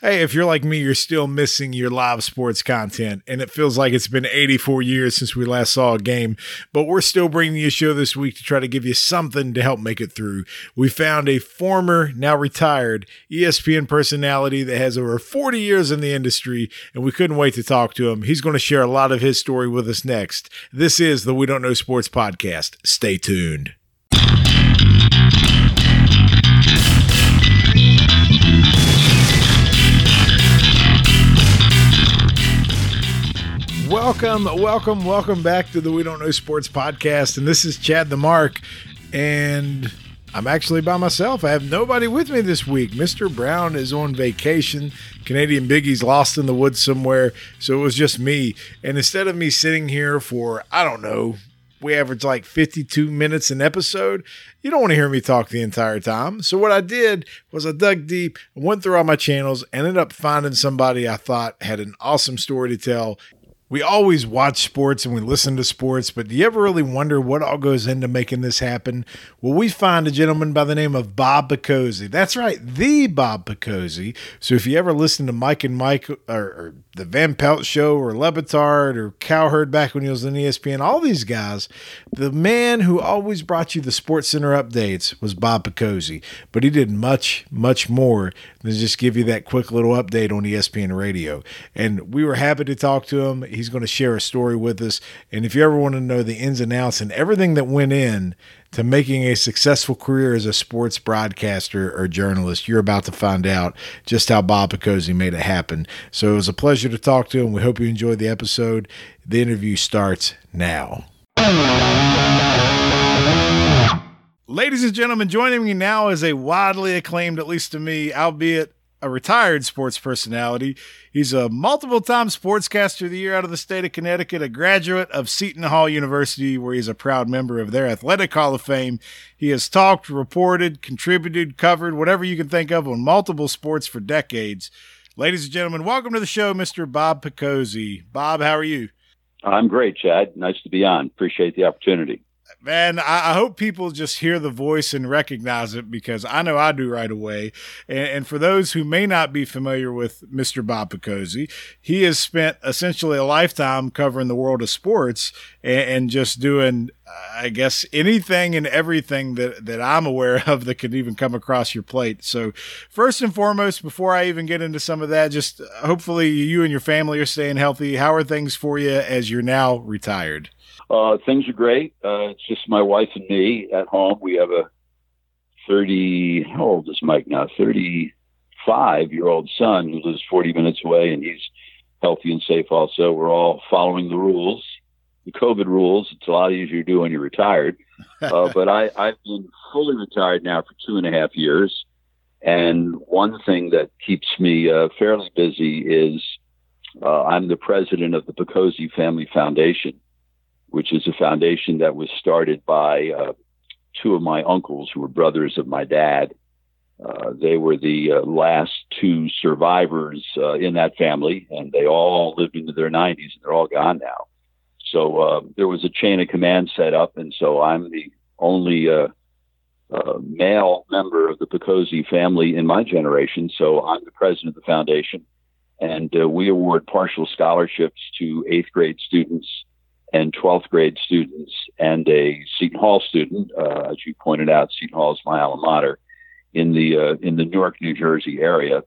Hey, if you're like me, you're still missing your live sports content, and it feels like it's been 84 years since we last saw a game, but we're still bringing you a show this week to try to give you something to help make it through. We found a former, now retired ESPN personality that has over 40 years in the industry, and we couldn't wait to talk to him. He's going to share a lot of his story with us next. This is the We Don't Know Sports podcast. Stay tuned. Welcome, welcome, welcome back to the We Don't Know Sports podcast. And this is Chad the Mark. And I'm actually by myself. I have nobody with me this week. Mr. Brown is on vacation. Canadian Biggie's lost in the woods somewhere. So it was just me. And instead of me sitting here for, I don't know, we average like 52 minutes an episode. You don't want to hear me talk the entire time. So what I did was I dug deep, went through all my channels, ended up finding somebody I thought had an awesome story to tell we always watch sports and we listen to sports, but do you ever really wonder what all goes into making this happen? Well, we find a gentleman by the name of Bob Picozzi. That's right, the Bob Picozzi. So if you ever listen to Mike and Mike or, or the Van Pelt Show or Le Batard or Cowherd back when he was in ESPN, all these guys, the man who always brought you the Sports Center updates was Bob Picozzi. But he did much, much more than just give you that quick little update on ESPN radio. And we were happy to talk to him. He's going to share a story with us. And if you ever want to know the ins and outs and everything that went in to making a successful career as a sports broadcaster or journalist, you're about to find out just how Bob Picozzi made it happen. So it was a pleasure to talk to him. We hope you enjoyed the episode. The interview starts now. Ladies and gentlemen, joining me now is a widely acclaimed, at least to me, albeit a retired sports personality. He's a multiple time sportscaster of the year out of the state of Connecticut, a graduate of Seton Hall University, where he's a proud member of their athletic hall of fame. He has talked, reported, contributed, covered, whatever you can think of on multiple sports for decades. Ladies and gentlemen, welcome to the show, Mr. Bob Picozzi. Bob, how are you? I'm great, Chad. Nice to be on. Appreciate the opportunity man, I, I, hope people just hear the voice and recognize it because I know I do right away. And, and for those who may not be familiar with Mr. Bob Picozzi, he has spent essentially a lifetime covering the world of sports and, and just doing, I guess, anything and everything that, that I'm aware of that could even come across your plate. So, first and foremost, before I even get into some of that, just hopefully you and your family are staying healthy. How are things for you as you're now retired? Uh, things are great. Uh, it's just my wife and me at home. We have a 30, how old is Mike now? 35 year old son who lives 40 minutes away and he's healthy and safe also. We're all following the rules, the COVID rules. It's a lot easier to do when you're retired. Uh, but I, I've been fully retired now for two and a half years. And one thing that keeps me uh, fairly busy is uh, I'm the president of the Picozzi Family Foundation which is a foundation that was started by uh, two of my uncles who were brothers of my dad. Uh, they were the uh, last two survivors uh, in that family, and they all lived into their 90s, and they're all gone now. So uh, there was a chain of command set up, and so I'm the only uh, male member of the Picozzi family in my generation. So I'm the president of the foundation, and we award partial scholarships to eighth grade students and 12th grade students and a Seton Hall student, uh, as you pointed out, Seton Hall is my alma mater in the uh, in the Newark, New Jersey area.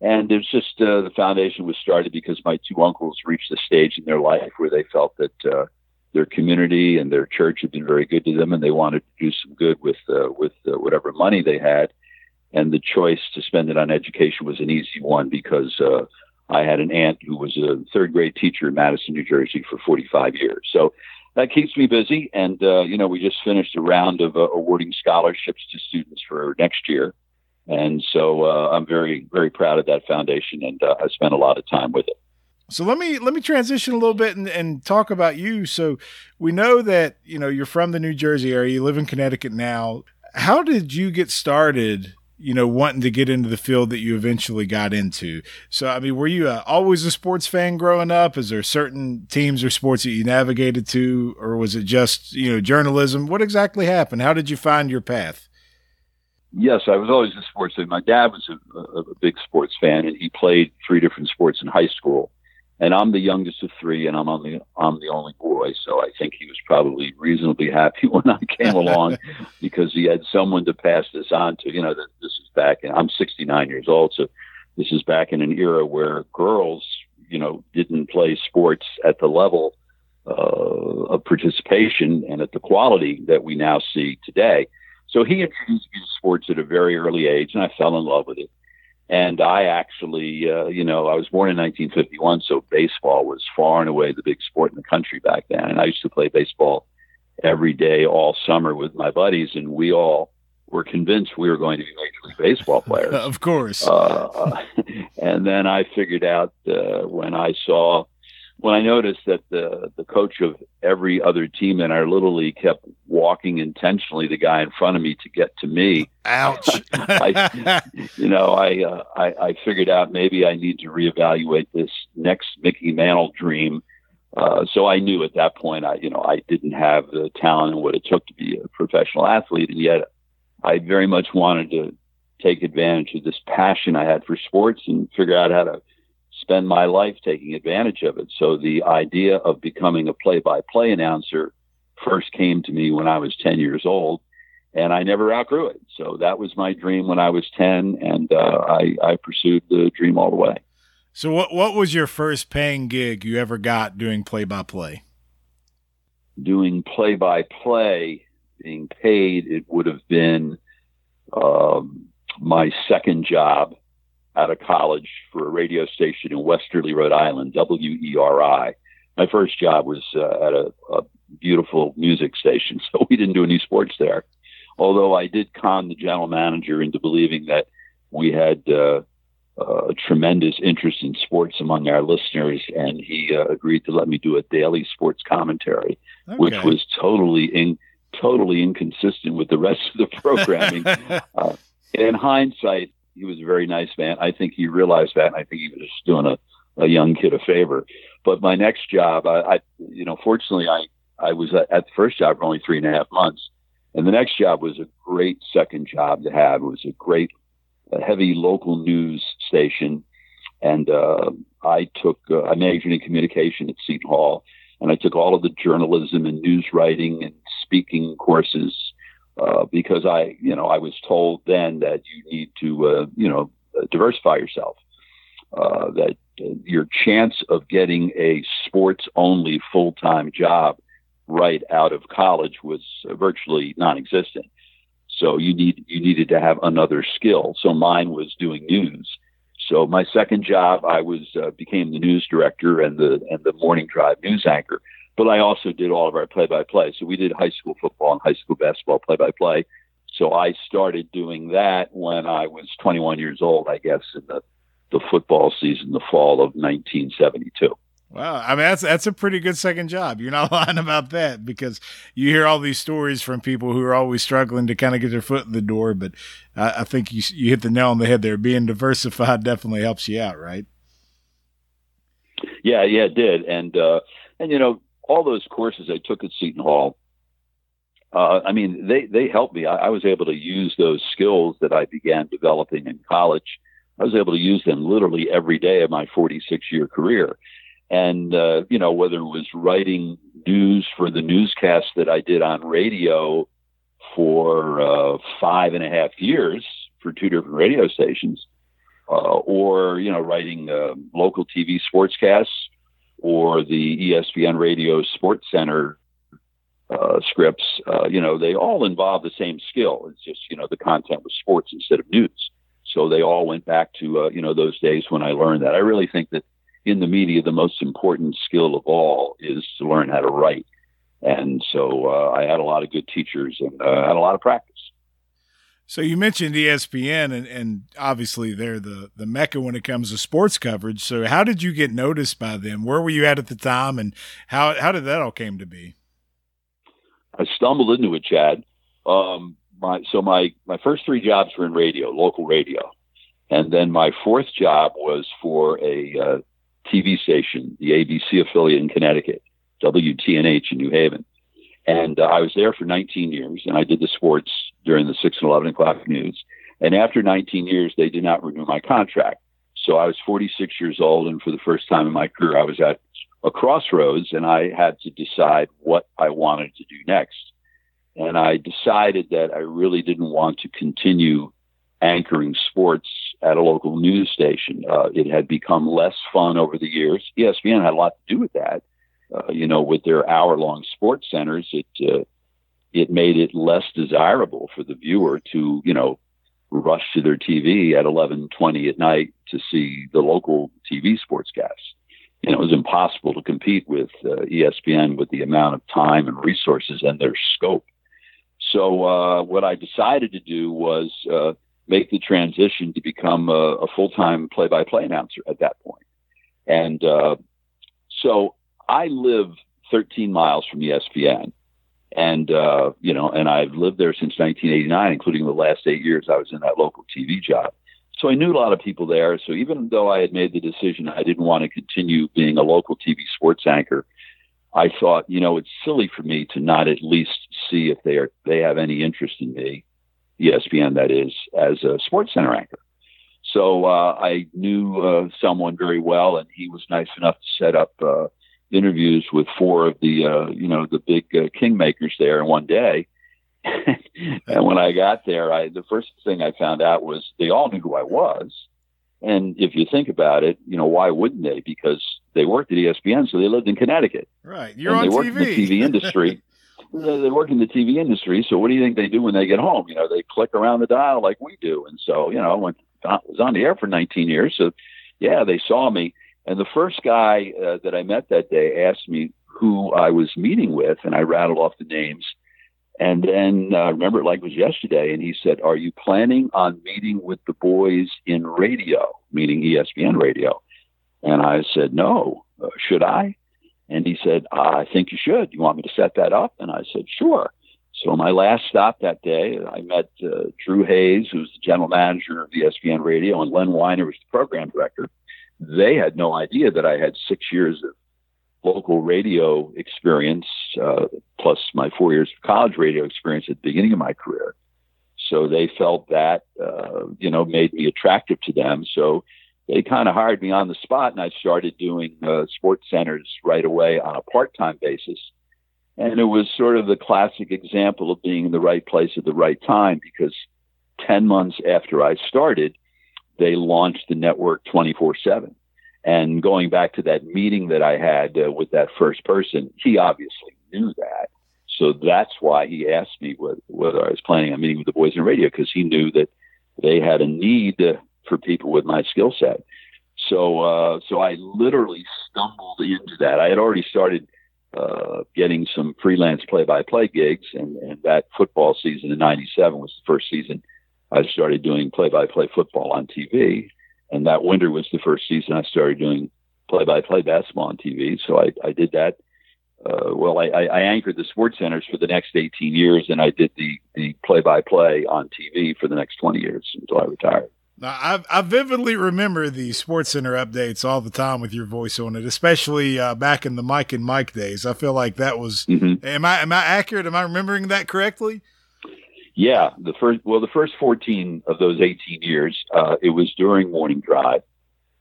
And it's just uh, the foundation was started because my two uncles reached a stage in their life where they felt that uh, their community and their church had been very good to them, and they wanted to do some good with uh, with uh, whatever money they had. And the choice to spend it on education was an easy one because I had an aunt who was a third grade teacher in Madison, New Jersey for 45 years. So that keeps me busy. And, uh, you know, we just finished a round of uh, awarding scholarships to students for next year. And so uh, I'm very, very proud of that foundation, and uh, I spent a lot of time with it. So let me let me transition a little bit and, and talk about you. So we know that you know you're from the New Jersey area. You live in Connecticut now. How did you get started you know, wanting to get into the field that you eventually got into. So, I mean, were you uh, always a sports fan growing up? Is there certain teams or sports that you navigated to, or was it just, you know, journalism? What exactly happened? How did you find your path? yes, I was always a sports fan. My dad was a, a, a big sports fan, and he played three different sports in high school. And I'm the youngest of three, and I'm on the I'm the only boy, so I think he was probably reasonably happy when I came along because he had someone to pass this on to. You know, that this is back, and I'm 69 years old, so this is back in an era where girls, you know, didn't play sports at the level uh, of participation and at the quality that we now see today. So he introduced me to sports at a very early age, and I fell in love with it. And I actually, uh, you know, I was born in 1951, so baseball was far and away the big sport in the country back then. And I used to play baseball every day all summer with my buddies, and we all were convinced we were going to be major league baseball players. of course. Uh, and then I figured out uh, when I saw when I noticed that the the coach of every other team in our little league kept walking intentionally the guy in front of me to get to me. Ouch! I, you know, I, uh, I I figured out maybe I need to reevaluate this next Mickey Mantle dream. Uh, so I knew at that point I you know I didn't have the talent and what it took to be a professional athlete, and yet I very much wanted to take advantage of this passion I had for sports and figure out how to spend my life taking advantage of it. So the idea of becoming a play by play announcer first came to me when I was 10 years old and I never outgrew it. So that was my dream when I was 10 and uh, I, I pursued the dream all the way. So what, what was your first paying gig you ever got doing play by play? Doing play by play, being paid, it would have been um, my second job out of college for a radio station in Westerly, Rhode Island, WERI. My first job was uh, at a, a beautiful music station, so we didn't do any sports there. Although I did con the general manager into believing that we had uh, uh, a tremendous interest in sports among our listeners, and he uh, agreed to let me do a daily sports commentary, okay. which was totally in, totally inconsistent with the rest of the programming. uh, in hindsight, he was a very nice man. I think he realized that. And I think he was just doing a, a young kid a favor. But my next job, I, I you know, fortunately, I I was at, the first job for only three and a half months, and the next job was a great second job to have. It was a great, a heavy local news station, and uh, I took uh, I majored in communication at Seton Hall, and I took all of the journalism and news writing and speaking courses uh, because I, you know, I was told then that you need to, uh, you know, diversify yourself. Uh, that uh, your chance of getting a sports only full time job right out of college was virtually non-existent. So you need you needed to have another skill. So mine was doing news. So my second job, I was uh, became the news director and the and the morning drive news anchor but I also did all of our play by play. So we did high school football and high school basketball play by play. So I started doing that when I was 21 years old, I guess, in the, the football season, the fall of 1972. Wow, I mean that's that's a pretty good second job. You're not lying about that because you hear all these stories from people who are always struggling to kind of get their foot in the door. But I, I think you you hit the nail on the head there. Being diversified definitely helps you out, right? Yeah, yeah, it did, and uh, and you know all those courses I took at Seton Hall, uh, I mean, they, they helped me. I, I, was able to use those skills that I began developing in college. I was able to use them literally every day of my 46 year career. And, uh, you know, whether it was writing news for the newscast that I did on radio for uh, five and a half years for two different radio stations, uh, or, you know, writing uh, local TV sportscasts or the ESPN Radio Sports Center uh, scripts, uh, you know, they all involve the same skill. It's just, you know, the content was sports instead of news. So they all went back to, uh, you know, those days when I learned that. I really think that in the media, the most important skill of all is to learn how to write. And so uh, I had a lot of good teachers and uh, had a lot of practice. So you mentioned ESPN, and, and obviously they're the the mecca when it comes to sports coverage. So how did you get noticed by them? Where were you at at the time, and how how did that all came to be? I stumbled into it, Chad. Um, my so my my first three jobs were in radio, local radio, and then my fourth job was for a uh, TV station, the ABC affiliate in Connecticut, WTNH in New Haven. And uh, I was there for 19 years, and I did the sports during the 6 and 11 o'clock news. And after 19 years, they did not renew my contract. So I was 46 years old, and for the first time in my career, I was at a crossroads, and I had to decide what I wanted to do next. And I decided that I really didn't want to continue anchoring sports at a local news station. Uh, it had become less fun over the years. ESPN had a lot to do with that. Uh, you know, with their hour-long sports centers, it uh, it made it less desirable for the viewer to, you know, rush to their TV at 11:20 at night to see the local TV sportscasts. You know, it was impossible to compete with uh, ESPN with the amount of time and resources and their scope. So uh, what I decided to do was uh, make the transition to become a, a full-time play-by-play announcer at that point. And uh, so I live 13 miles from ESPN, and uh, you know, and I've lived there since 1989, including the last eight years I was in that local TV job. So I knew a lot of people there. So even though I had made the decision I didn't want to continue being a local TV sports anchor, I thought, you know, it's silly for me to not at least see if they are they have any interest in me ESPN, that is, as a Sports Center anchor. So uh, I knew uh, someone very well, and he was nice enough to set up uh, interviews with four of the, uh, you know, the big uh, kingmakers there in one day. and when I got there, I the first thing I found out was they all knew who I was. And if you think about it, you know, why wouldn't they? Because they worked at ESPN, so they lived in Connecticut. Right. You're and on they worked TV. in the TV industry. they work in the TV industry. So what do you think they do when they get home? You know, they click around the dial like we do. And so, you know, when I was on the air for 19 years, so yeah, they saw me. And the first guy uh, that I met that day asked me who I was meeting with, and I rattled off the names. And then uh, I remember it like it was yesterday. And he said, "Are you planning on meeting with the boys in radio, meaning ESPN radio?" And I said, "No. Uh, should I?" And he said, I think you should. You want me to set that up? And I said, sure. So my last stop that day, I met uh, Drew Hayes, who's the general manager of ESPN Radio, and Len Weiner was the program director. They had no idea that I had six years of local radio experience, uh, plus my four years of college radio experience at the beginning of my career. So they felt that, uh, you know, made me attractive to them. So they kind of hired me on the spot, and I started doing uh, sports centers right away on a part-time basis. And it was sort of the classic example of being in the right place at the right time because 10 months after I started, they launched the network 24 7. And going back to that meeting that I had uh, with that first person, he obviously knew that. So that's why he asked me whether, whether I was planning on meeting with the boys in radio because he knew that they had a need uh, for people with my skill set. So, uh, so I literally stumbled into that. I had already started uh, getting some freelance play-by-play gigs, and, and that football season in '97 was the first season I started doing play-by-play football on TV, and that winter was the first season I started doing play-by-play basketball on TV. So I, I did that. Uh, well, I, I anchored the sports centers for the next 18 years, and I did the the play-by-play on TV for the next 20 years until I retired. Now, I, I vividly remember the Sports Center updates all the time with your voice on it, especially uh, back in the Mike and Mike days. I feel like that was. Mm-hmm. Am I am I accurate? Am I remembering that correctly? Yeah, the first well, the first fourteen of those eighteen years, uh, it was during morning drive.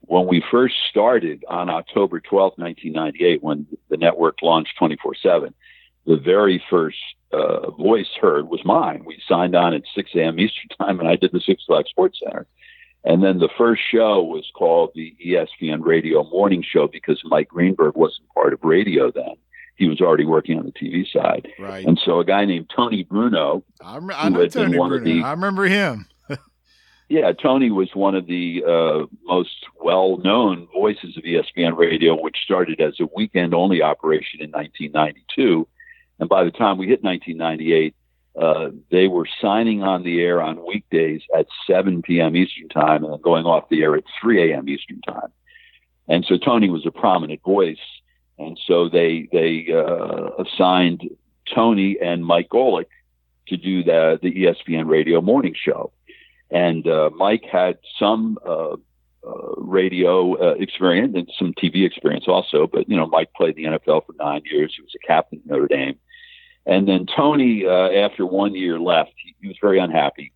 When we first started on October twelfth, nineteen ninety eight, when the network launched twenty four seven, the very first uh, voice heard was mine. We signed on at six a.m. Eastern time, and I did the six o'clock Sports Center. And then the first show was called the ESPN Radio Morning Show because Mike Greenberg wasn't part of radio then. He was already working on the TV side. Right. And so a guy named Tony Bruno. I, rem- I know Tony Bruno. The, I remember him. yeah, Tony was one of the uh, most well known voices of ESPN Radio, which started as a weekend only operation in 1992. And by the time we hit 1998, uh, they were signing on the air on weekdays at 7 p.m. Eastern Time and going off the air at 3 a.m. Eastern Time. And so Tony was a prominent voice. And so they they uh, assigned Tony and Mike Golic to do the the ESPN Radio morning show. And uh, Mike had some uh, uh, radio uh, experience and some TV experience also. But you know, Mike played the NFL for nine years. He was a captain at Notre Dame And then Tony, uh, after one year left, he, he was very unhappy.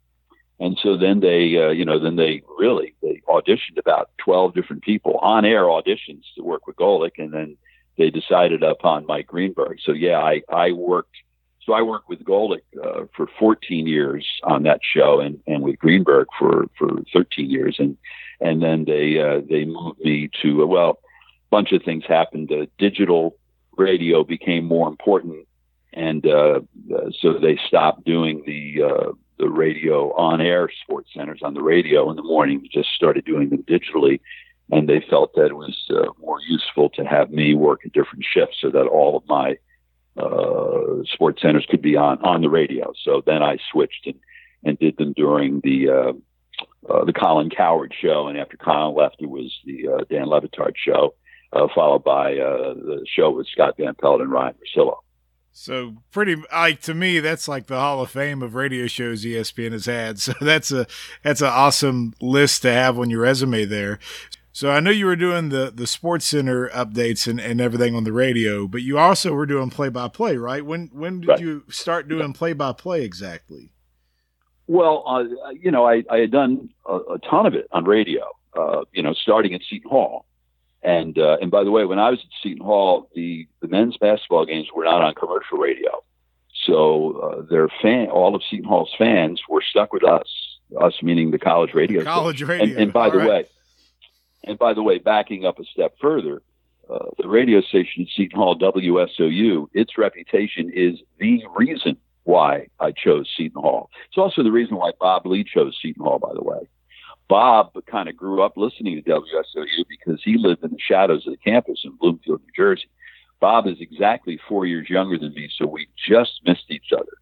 And so then they, you know, then they really they auditioned about twelve different people on air auditions to work with Golic, and then they decided upon Mike Greenberg. So yeah, I I worked. So I worked with Golic uh, for 14 years on that show, and, and with Greenberg for, for 13 years, and and then they uh, they moved me to well, a bunch of things happened. Uh, digital radio became more important, and uh, uh, so they stopped doing the uh, the radio on air sports centers on the radio in the morning. Just started doing them digitally, and they felt that it was uh, more useful to have me work at different shifts so that all of my uh, sports centers could be on on the radio. So then I switched and and did them during the uh, uh, the Colin Cowherd show, and after Colin left, it was the uh, Dan Le Batard show, uh, followed by the show with Scott Van Pelt and Ryan Russillo. So pretty like to me, that's like the Hall of Fame of radio shows ESPN has had. So that's a that's an awesome list to have on your resume there. So I know you were doing the the Sports Center updates and, and everything on the radio, but you also were doing play by play, right? When when did right. you start doing play by play exactly? Well, uh, you know, I, I had done a, a, ton of it on radio. Uh, you know, starting at Seton Hall, and uh, and by the way, when I was at Seton Hall, the the men's basketball games were not on commercial radio, so uh, their fan, all of Seton Hall's fans were stuck with us. Us meaning the college radio. College radio. And, and by all the right. way, and by the way, backing up a step further, uh, the radio station Seton Hall WSOU, its reputation is the reason why I chose Seton Hall. It's also the reason why Bob Ley chose Seton Hall, by the way. Bob kind of grew up listening to WSOU because he lived in the shadows of the campus in Bloomfield, New Jersey. Bob is exactly four years younger than me, so we just missed each other.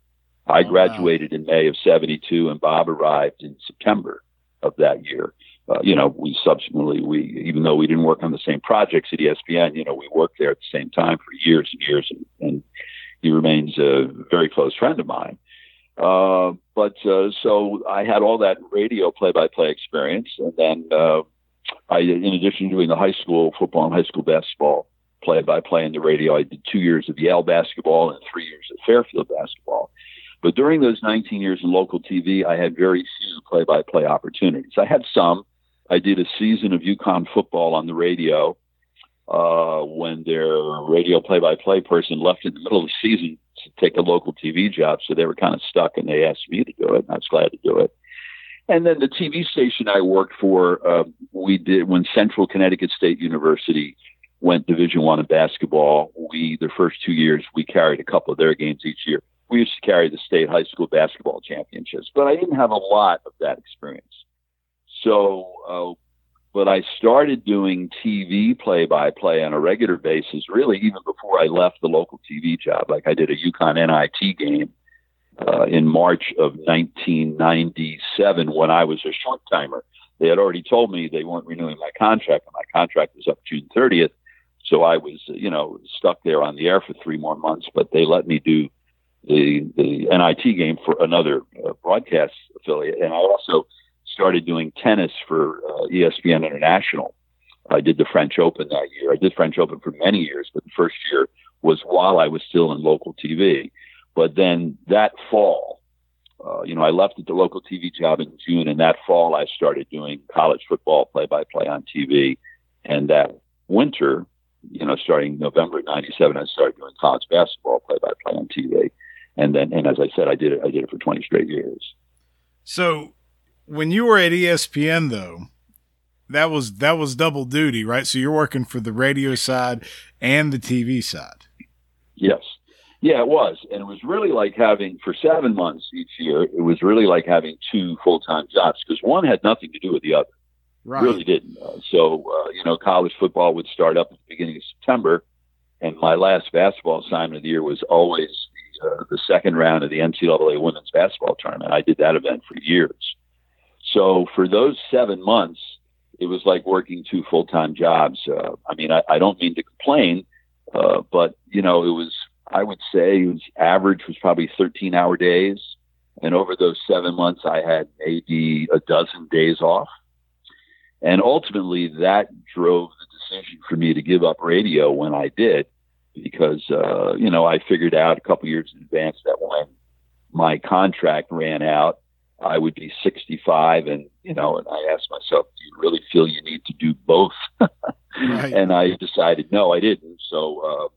I oh, graduated in May of 72 and Bob arrived in September of that year. Uh, you know, we subsequently, we, even though we didn't work on the same projects at ESPN, you know, we worked there at the same time for years and years and, and he remains a very close friend of mine. Uh, but uh, so I had all that radio play-by-play experience, and then uh, I, in addition to doing the high school football and high school basketball play-by-play in the radio, I did two years of Yale basketball and three years of Fairfield basketball. But during those 19 years in local TV, I had very few play-by-play opportunities. I had some. I did a season of UConn football on the radio uh, when their radio play-by-play person left in the middle of the season to take a local TV job, so they were kind of stuck, and they asked me to do it. And I was glad to do it. And then the TV station I worked for, uh, we did when Central Connecticut State University went Division One in basketball. We the first two years we carried a couple of their games each year. We used to carry the state high school basketball championships, but I didn't have a lot of that experience. So uh, but I started doing TV play by play on a regular basis, really even before I left the local TV job. Like I did a UConn NIT game uh, in March of 1997 when I was a short timer. They had already told me they weren't renewing my contract, and my contract was up June 30th. So I was, you know, stuck there on the air for three more months, but they let me do the the NIT game for another uh, broadcast affiliate, and I also started doing tennis for uh, ESPN International. I did the French Open that year. I did French Open for many years, but the first year was while I was still in local TV. But then that fall, uh, you know, I left the local TV job in June, and that fall I started doing college football play-by-play on TV. And that winter, you know, starting November '97, I started doing college basketball play-by-play on TV. And then, and as I said, I did it. I did it for 20 straight years. So when you were at ESPN though, that was that was double duty, right? So you're working for the radio side and the TV side. Yes. Yeah, it was. And it was really like having, for seven months each year, it was really like having two full time jobs because one had nothing to do with the other. Right. Really didn't. Uh, so, uh, you know, college football would start up at the beginning of September. And my last basketball assignment of the year was always the, uh, the second round of the NCAA women's basketball tournament. I did that event for years. So for those seven months, it was like working two full time jobs. Uh, I mean, I, I don't mean to complain, uh, but you know, it was I would say it was average was probably 13 hour days, and over those seven months, I had maybe a dozen days off, and ultimately that drove the decision for me to give up radio when I did, because uh, you know I figured out a couple years in advance that when my contract ran out, I would be 65, and you know, and I asked myself, do you really feel you need to do both? right. And I decided no, I didn't. So, uh,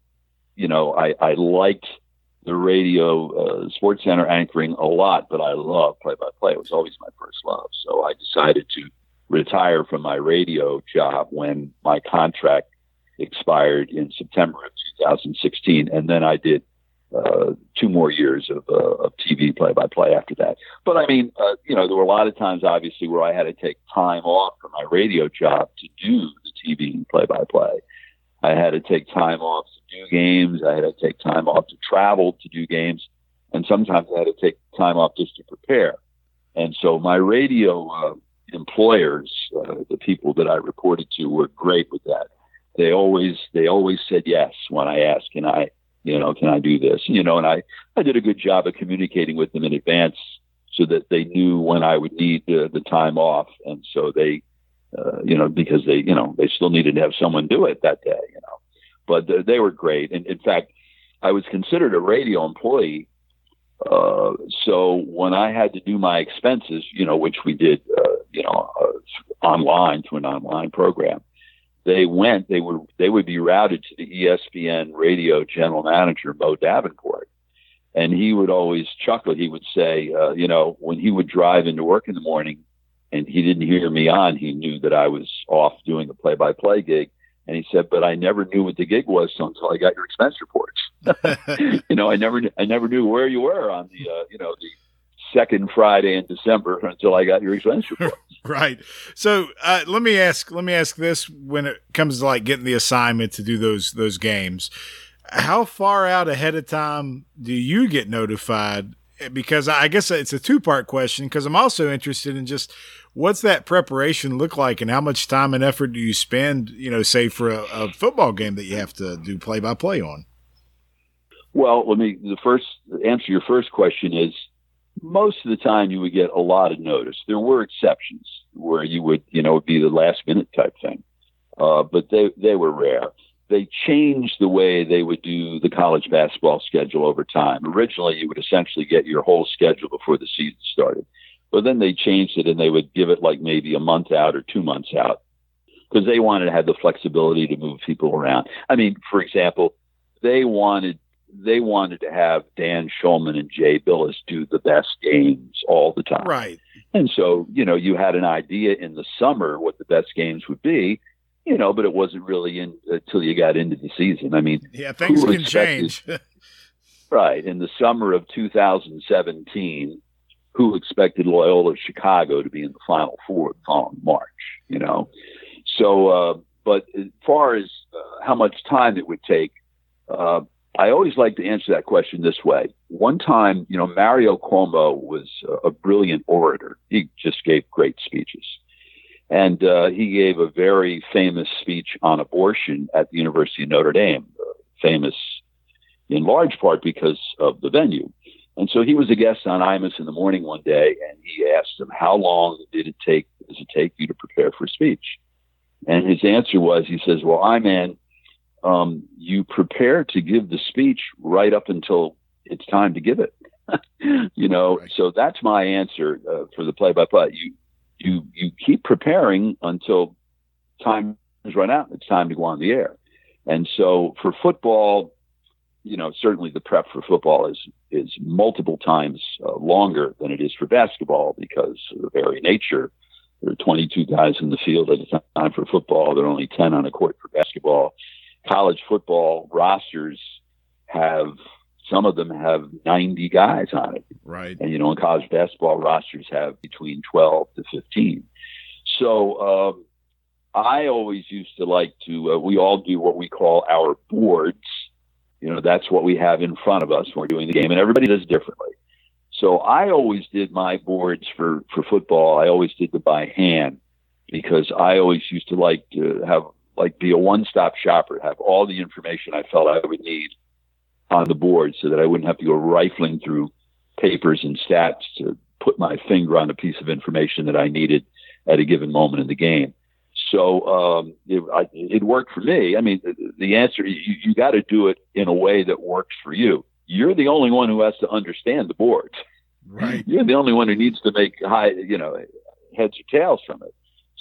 you know, I, I liked the radio, uh, Sports Center anchoring a lot, but I love play by play. It was always my first love. So I decided to retire from my radio job when my contract expired in September of 2016. And then I did uh, two more years of, uh, of TV play by play after that. But I mean, uh, you know, there were a lot of times, obviously, where I had to take time off from my radio job to do the TV play by play. I had to take time off to do games. I had to take time off to travel to do games. And sometimes I had to take time off just to prepare. And so my radio uh, employers, uh, the people that I reported to, were great with that. They always they always said yes when I asked, "Can I, you know, can I do this?" You know, and I I did a good job of communicating with them in advance so that they knew when I would need the, the time off, and so they, uh, you know, because they you know they still needed to have someone do it that day, you know, but they were great, and in fact, I was considered a radio employee uh, so when I had to do my expenses, you know, which we did, uh, you know, uh, online to an online program, they went, they would, they would be routed to the ESPN radio general manager, Mo Davenport. And he would always chuckle. He would say, uh, you know, when he would drive into work in the morning and he didn't hear me on, he knew that I was off doing a play by play gig. And he said, but I never knew what the gig was until I got your expense reports. you know, I never, I never knew where you were on the, uh, you know, the second Friday in December until I got your expense report. right. So uh, let me ask, let me ask this: when it comes to like getting the assignment to do those those games, how far out ahead of time do you get notified? Because I guess it's a two part question. Because I'm also interested in just what's that preparation look like, and how much time and effort do you spend? You know, say for a, a football game that you have to do play by play on. Well, let me the first answer your first question is most of the time you would get a lot of notice. There were exceptions where you would, you know, be the last minute type thing, uh, but they they were rare. They changed the way they would do the college basketball schedule over time. Originally, you would essentially get your whole schedule before the season started, but then they changed it and they would give it like maybe a month out or two months out because they wanted to have the flexibility to move people around. I mean, for example, they wanted they wanted to have Dan Shulman and Jay Bilas do the best games all the time. Right. And so, you know, you had an idea in the summer what the best games would be, you know, but it wasn't really in, until you got into the season. I mean, yeah, things can change. right. In the summer of 2017, who expected Loyola Chicago to be in the Final Four the following March, you know? So, uh, but as far as uh, how much time it would take, uh, I always like to answer that question this way. One time, you know, Mario Cuomo was a brilliant orator. He just gave great speeches. And uh, he gave a very famous speech on abortion at the University of Notre Dame, uh, famous in large part because of the venue. And so he was a guest on Imus in the morning one day, and he asked him, "How long did it take? Does it take you to prepare for speech?" And his answer was, he says, "Well, I'm in um, you prepare to give the speech right up until it's time to give it. you know, right. so that's my answer uh, for the play-by-play. You you you keep preparing until time is run out. It's time to go on the air. And so for football, you know, certainly the prep for football is is multiple times uh, longer than it is for basketball because of the very nature. There are 22 guys in the field at a time for football. There are only 10 on a court for basketball college football rosters have some of them have 90 guys on it. Right. And, you know, in college basketball rosters have between 12 to 15. So, um, I always used to like to, uh, we all do what we call our boards. You know, that's what we have in front of us when we're doing the game, and everybody does differently. So I always did my boards for, for football. I always did them by hand because I always used to like to have like be a one-stop shopper, have all the information I felt I would need on the board so that I wouldn't have to go rifling through papers and stats to put my finger on a piece of information that I needed at a given moment in the game. So um, it, I, it worked for me. I mean, the, the answer you, you got to do it in a way that works for you. You're the only one who has to understand the boards. Right. You're the only one who needs to make high, you know, heads or tails from it.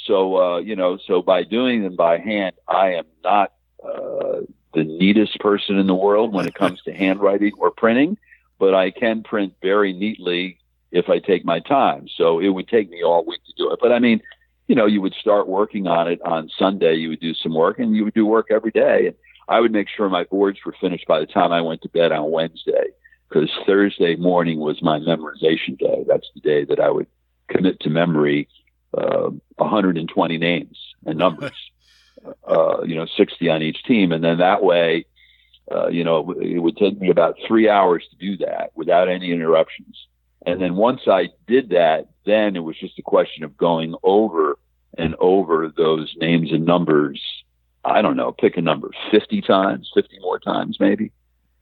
So uh, you know, so by doing them by hand, I am not uh, the neatest person in the world when it comes to handwriting or printing, but I can print very neatly if I take my time. So it would take me all week to do it. But I mean, you know, you would start working on it on Sunday. You would do some work, and you would do work every day. And I would make sure my boards were finished by the time I went to bed on Wednesday, because Thursday morning was my memorization day. That's the day that I would commit to memory uh, 120 names and numbers. uh, you know, 60 on each team, and then that way. Uh, you know, it would take me about three hours to do that without any interruptions. And then once I did that, then it was just a question of going over and over those names and numbers. I don't know, pick a number 50 times, 50 more times maybe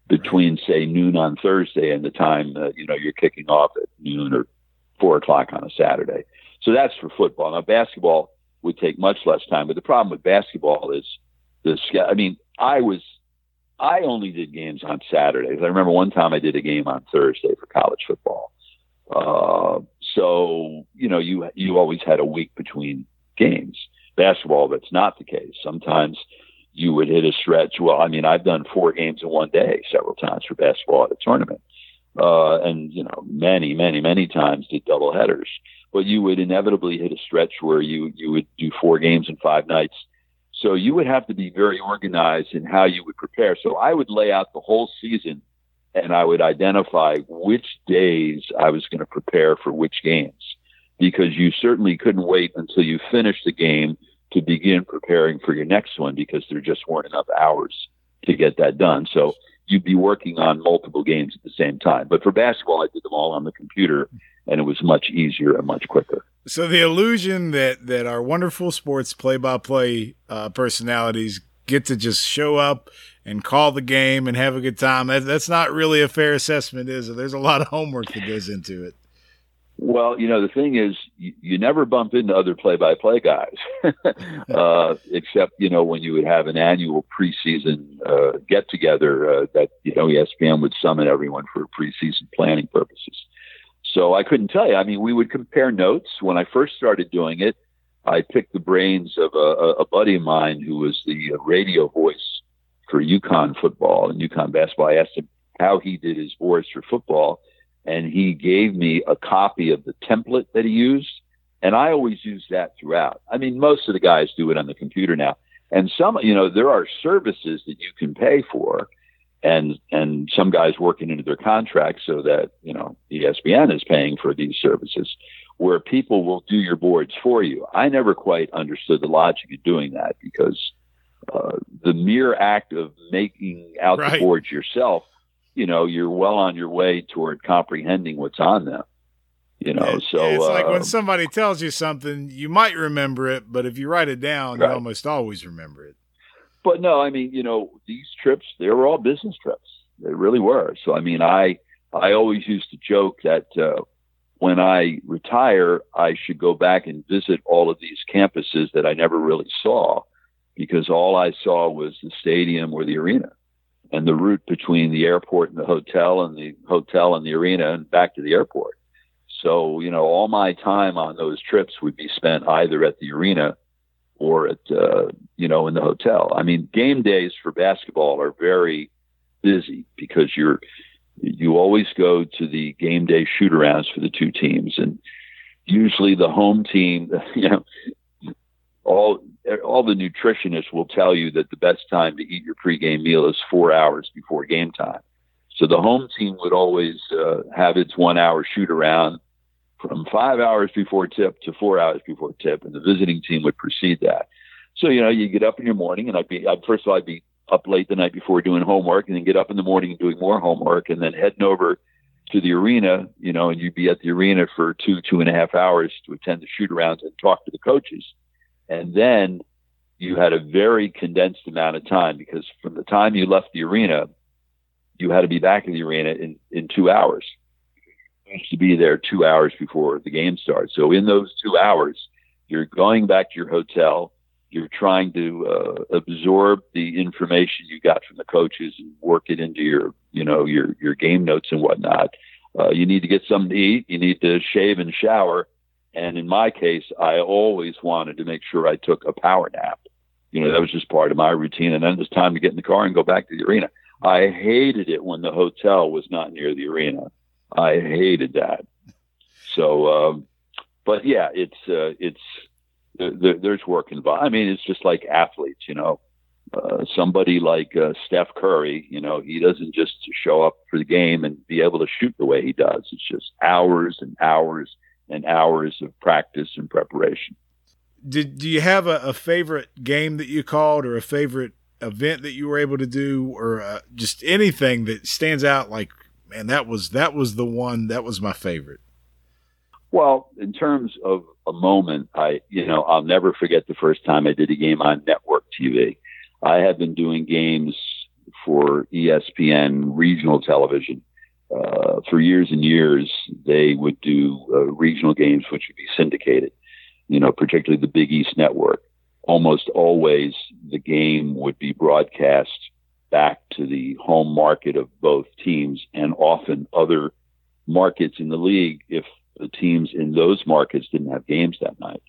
between say noon on Thursday and the time that, you know, you're kicking off at noon or four o'clock on a Saturday. So that's for football. Now basketball would take much less time, but the problem with basketball is the, I mean, I was, I only did games on Saturdays. I remember one time I did a game on Thursday for college football uh, so you know, you you always had a week between games. Basketball, that's not the case. Sometimes you would hit a stretch. Well, I mean, I've done four games in one day several times for basketball at a tournament, uh, and you know, many, many, many times did double headers. But you would inevitably hit a stretch where you you would do four games in five nights. So you would have to be very organized in how you would prepare. So I would lay out the whole season and I would identify which days I was going to prepare for which games because you certainly couldn't wait until you finished the game to begin preparing for your next one because there just weren't enough hours to get that done. So you'd be working on multiple games at the same time. But for basketball, I did them all on the computer and it was much easier and much quicker. So the illusion that that our wonderful sports play-by-play uh, personalities get to just show up and call the game and have a good time. That's not really a fair assessment, is it? There's a lot of homework that goes into it. Well, you know, the thing is, you, you never bump into other play-by-play guys, uh, except you know when you would have an annual preseason uh, get-together uh, that you know ESPN would summon everyone for preseason planning purposes. So I couldn't tell you. I mean, we would compare notes. When I first started doing it, I picked the brains of a, a buddy of mine who was the radio voice for UConn football and UConn basketball. I asked him how he did his voice for football, and he gave me a copy of the template that he used. And I always use that throughout. I mean, most of the guys do it on the computer now. And some, you know, there are services that you can pay for, and and some guys working into their contract so that you know ESPN is paying for these services, where people will do your boards for you. I never quite understood the logic of doing that because uh, the mere act of making out right. the boards yourself, you know, you're well on your way toward comprehending what's on them. You know, so it's uh, like when somebody tells you something, you might remember it, but if you write it down, right. you almost always remember it. But no, I mean, you know, these trips, they were all business trips. They really were. So, I mean, I, I always used to joke that, uh, when I retire, I should go back and visit all of these campuses that I never really saw because all I saw was the stadium or the arena and the route between the airport and the hotel and the hotel and the arena and back to the airport. So, you know, all my time on those trips would be spent either at the arena or at, uh, you know, in the hotel. I mean, game days for basketball are very busy because you're, you always go to the game day shoot arounds for the two teams and usually the home team, you know, all all the nutritionists will tell you that the best time to eat your pregame meal is four hours before game time. So the home team would always uh, have its one hour shoot around from five hours before tip to four hours before tip, and the visiting team would precede that. So you know, you get up in your morning, and I'd be I'd, first of all I'd be up late the night before doing homework, and then get up in the morning and doing more homework, and then heading over to the arena, you know, and you'd be at the arena for two two and a half hours to attend the shoot arounds and talk to the coaches and then you had a very condensed amount of time because from the time you left the arena, you had to be back in the arena in, in two hours. You to be there two hours before the game starts. So in those two hours, you're going back to your hotel, you're trying to uh, absorb the information you got from the coaches and work it into your, you know, your your game notes and whatnot. Uh, you need to get something to eat. You need to shave and shower. And in my case, I always wanted to make sure I took a power nap. You know, that was just part of my routine. And then it was time to get in the car and go back to the arena. I hated it when the hotel was not near the arena. I hated that. So, um, but yeah, it's uh, it's there, there's work involved. I mean, it's just like athletes, you know. Uh, somebody like uh, Steph Curry, you know, he doesn't just show up for the game and be able to shoot the way he does. It's just hours and hours and hours of practice and preparation. Did do you have a, a favorite game that you called, or a favorite event that you were able to do, or uh, just anything that stands out? Like, man, that was that was the one that was my favorite. Well, in terms of a moment, I, you know, I'll never forget the first time I did a game on network TV. I have been doing games for ESPN regional television uh, for years and years. They would do uh, regional games, which would be syndicated, you know, particularly the Big East Network. Almost always the game would be broadcast back to the home market of both teams and often other markets in the league if the teams in those markets didn't have games that night.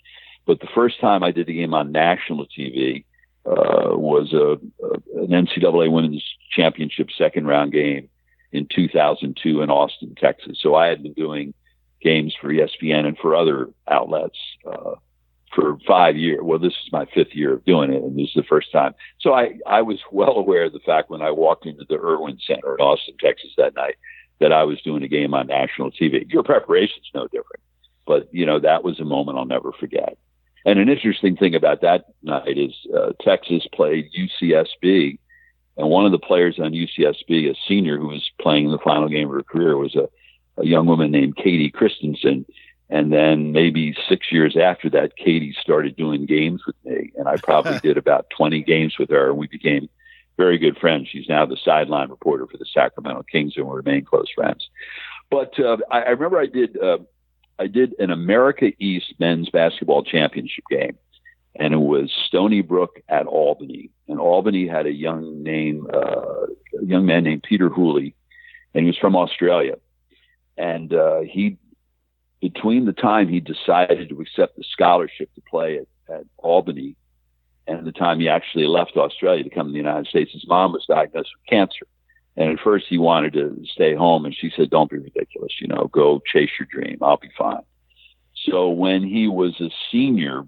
But the first time I did a game on national TV uh, was a, a, an NCAA Women's Championship second round game in 2002 in Austin, Texas. So I had been doing games for ESPN and for other outlets uh, for five years. Well, this is my fifth year of doing it, and this is the first time. So I, I was well aware of the fact when I walked into the Erwin Center in Austin, Texas that night that I was doing a game on national TV. Your preparation's no different, but you know that was a moment I'll never forget. And an interesting thing about that night is uh, Texas played UCSB, and one of the players on UCSB, a senior who was playing the final game of her career, was a, a young woman named Kayte Christensen. And then maybe six years after that, Kayte started doing games with me, and I probably did about 20 games with her, and we became very good friends. She's now the sideline reporter for the Sacramento Kings, and we remain close friends. But uh, I, I remember I did uh, I did an America East men's basketball championship game, and it was Stony Brook at Albany, and Albany had a young name uh, a young man named Peter Hooley, and he was from Australia, and uh, he between the time he decided to accept the scholarship to play at, at Albany and the time he actually left Australia to come to the United States, his mom was diagnosed with cancer. And at first he wanted to stay home and she said, don't be ridiculous. You know, go chase your dream. I'll be fine. So when he was a senior,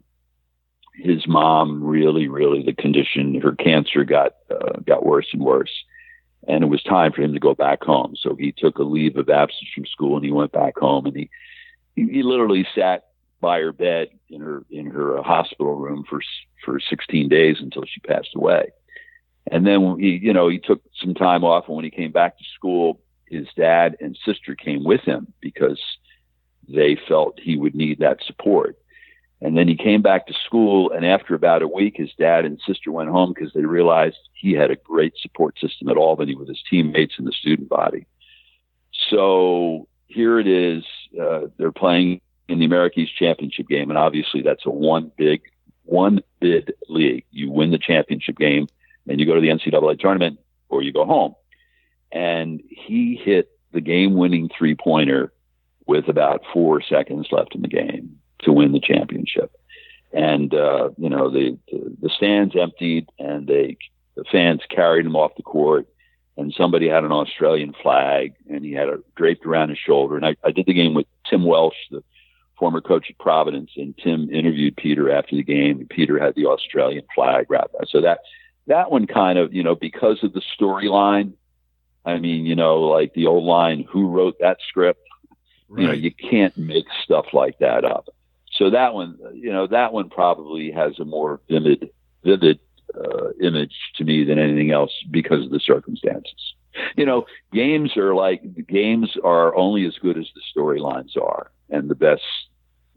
his mom really, really, the condition, her cancer got, uh, got worse and worse. And it was time for him to go back home. So he took a leave of absence from school and he went back home and he, he literally sat by her bed in her in her uh, hospital room for for 16 days until she passed away. And then he, you know, he took some time off, and when he came back to school, his dad and sister came with him because they felt he would need that support. And then he came back to school, and after about a week, his dad and sister went home because they realized he had a great support system at Albany with his teammates in the student body. So here it is. Uh, they're playing in the America East Championship game, and obviously that's a one big, one bid league. You win the championship game, and you go to the NCAA tournament, or you go home. And he hit the game-winning three-pointer with about four seconds left in the game to win the championship. And uh, you know the, the the stands emptied, and they the fans carried him off the court and somebody had an Australian flag and he had it draped around his shoulder. And I, I did the game with Tim Welsh, the former coach at Providence, and Tim interviewed Peter after the game. And Peter had the Australian flag wrapped. So that that one kind of, you know, because of the storyline. I mean, you know, like the old line, "Who wrote that script?" Right. You know, you can't make stuff like that up. So that one, you know, that one probably has a more vivid, vivid uh, image to me than anything else because of the circumstances. You know, games are like games are only as good as the storylines are, and the best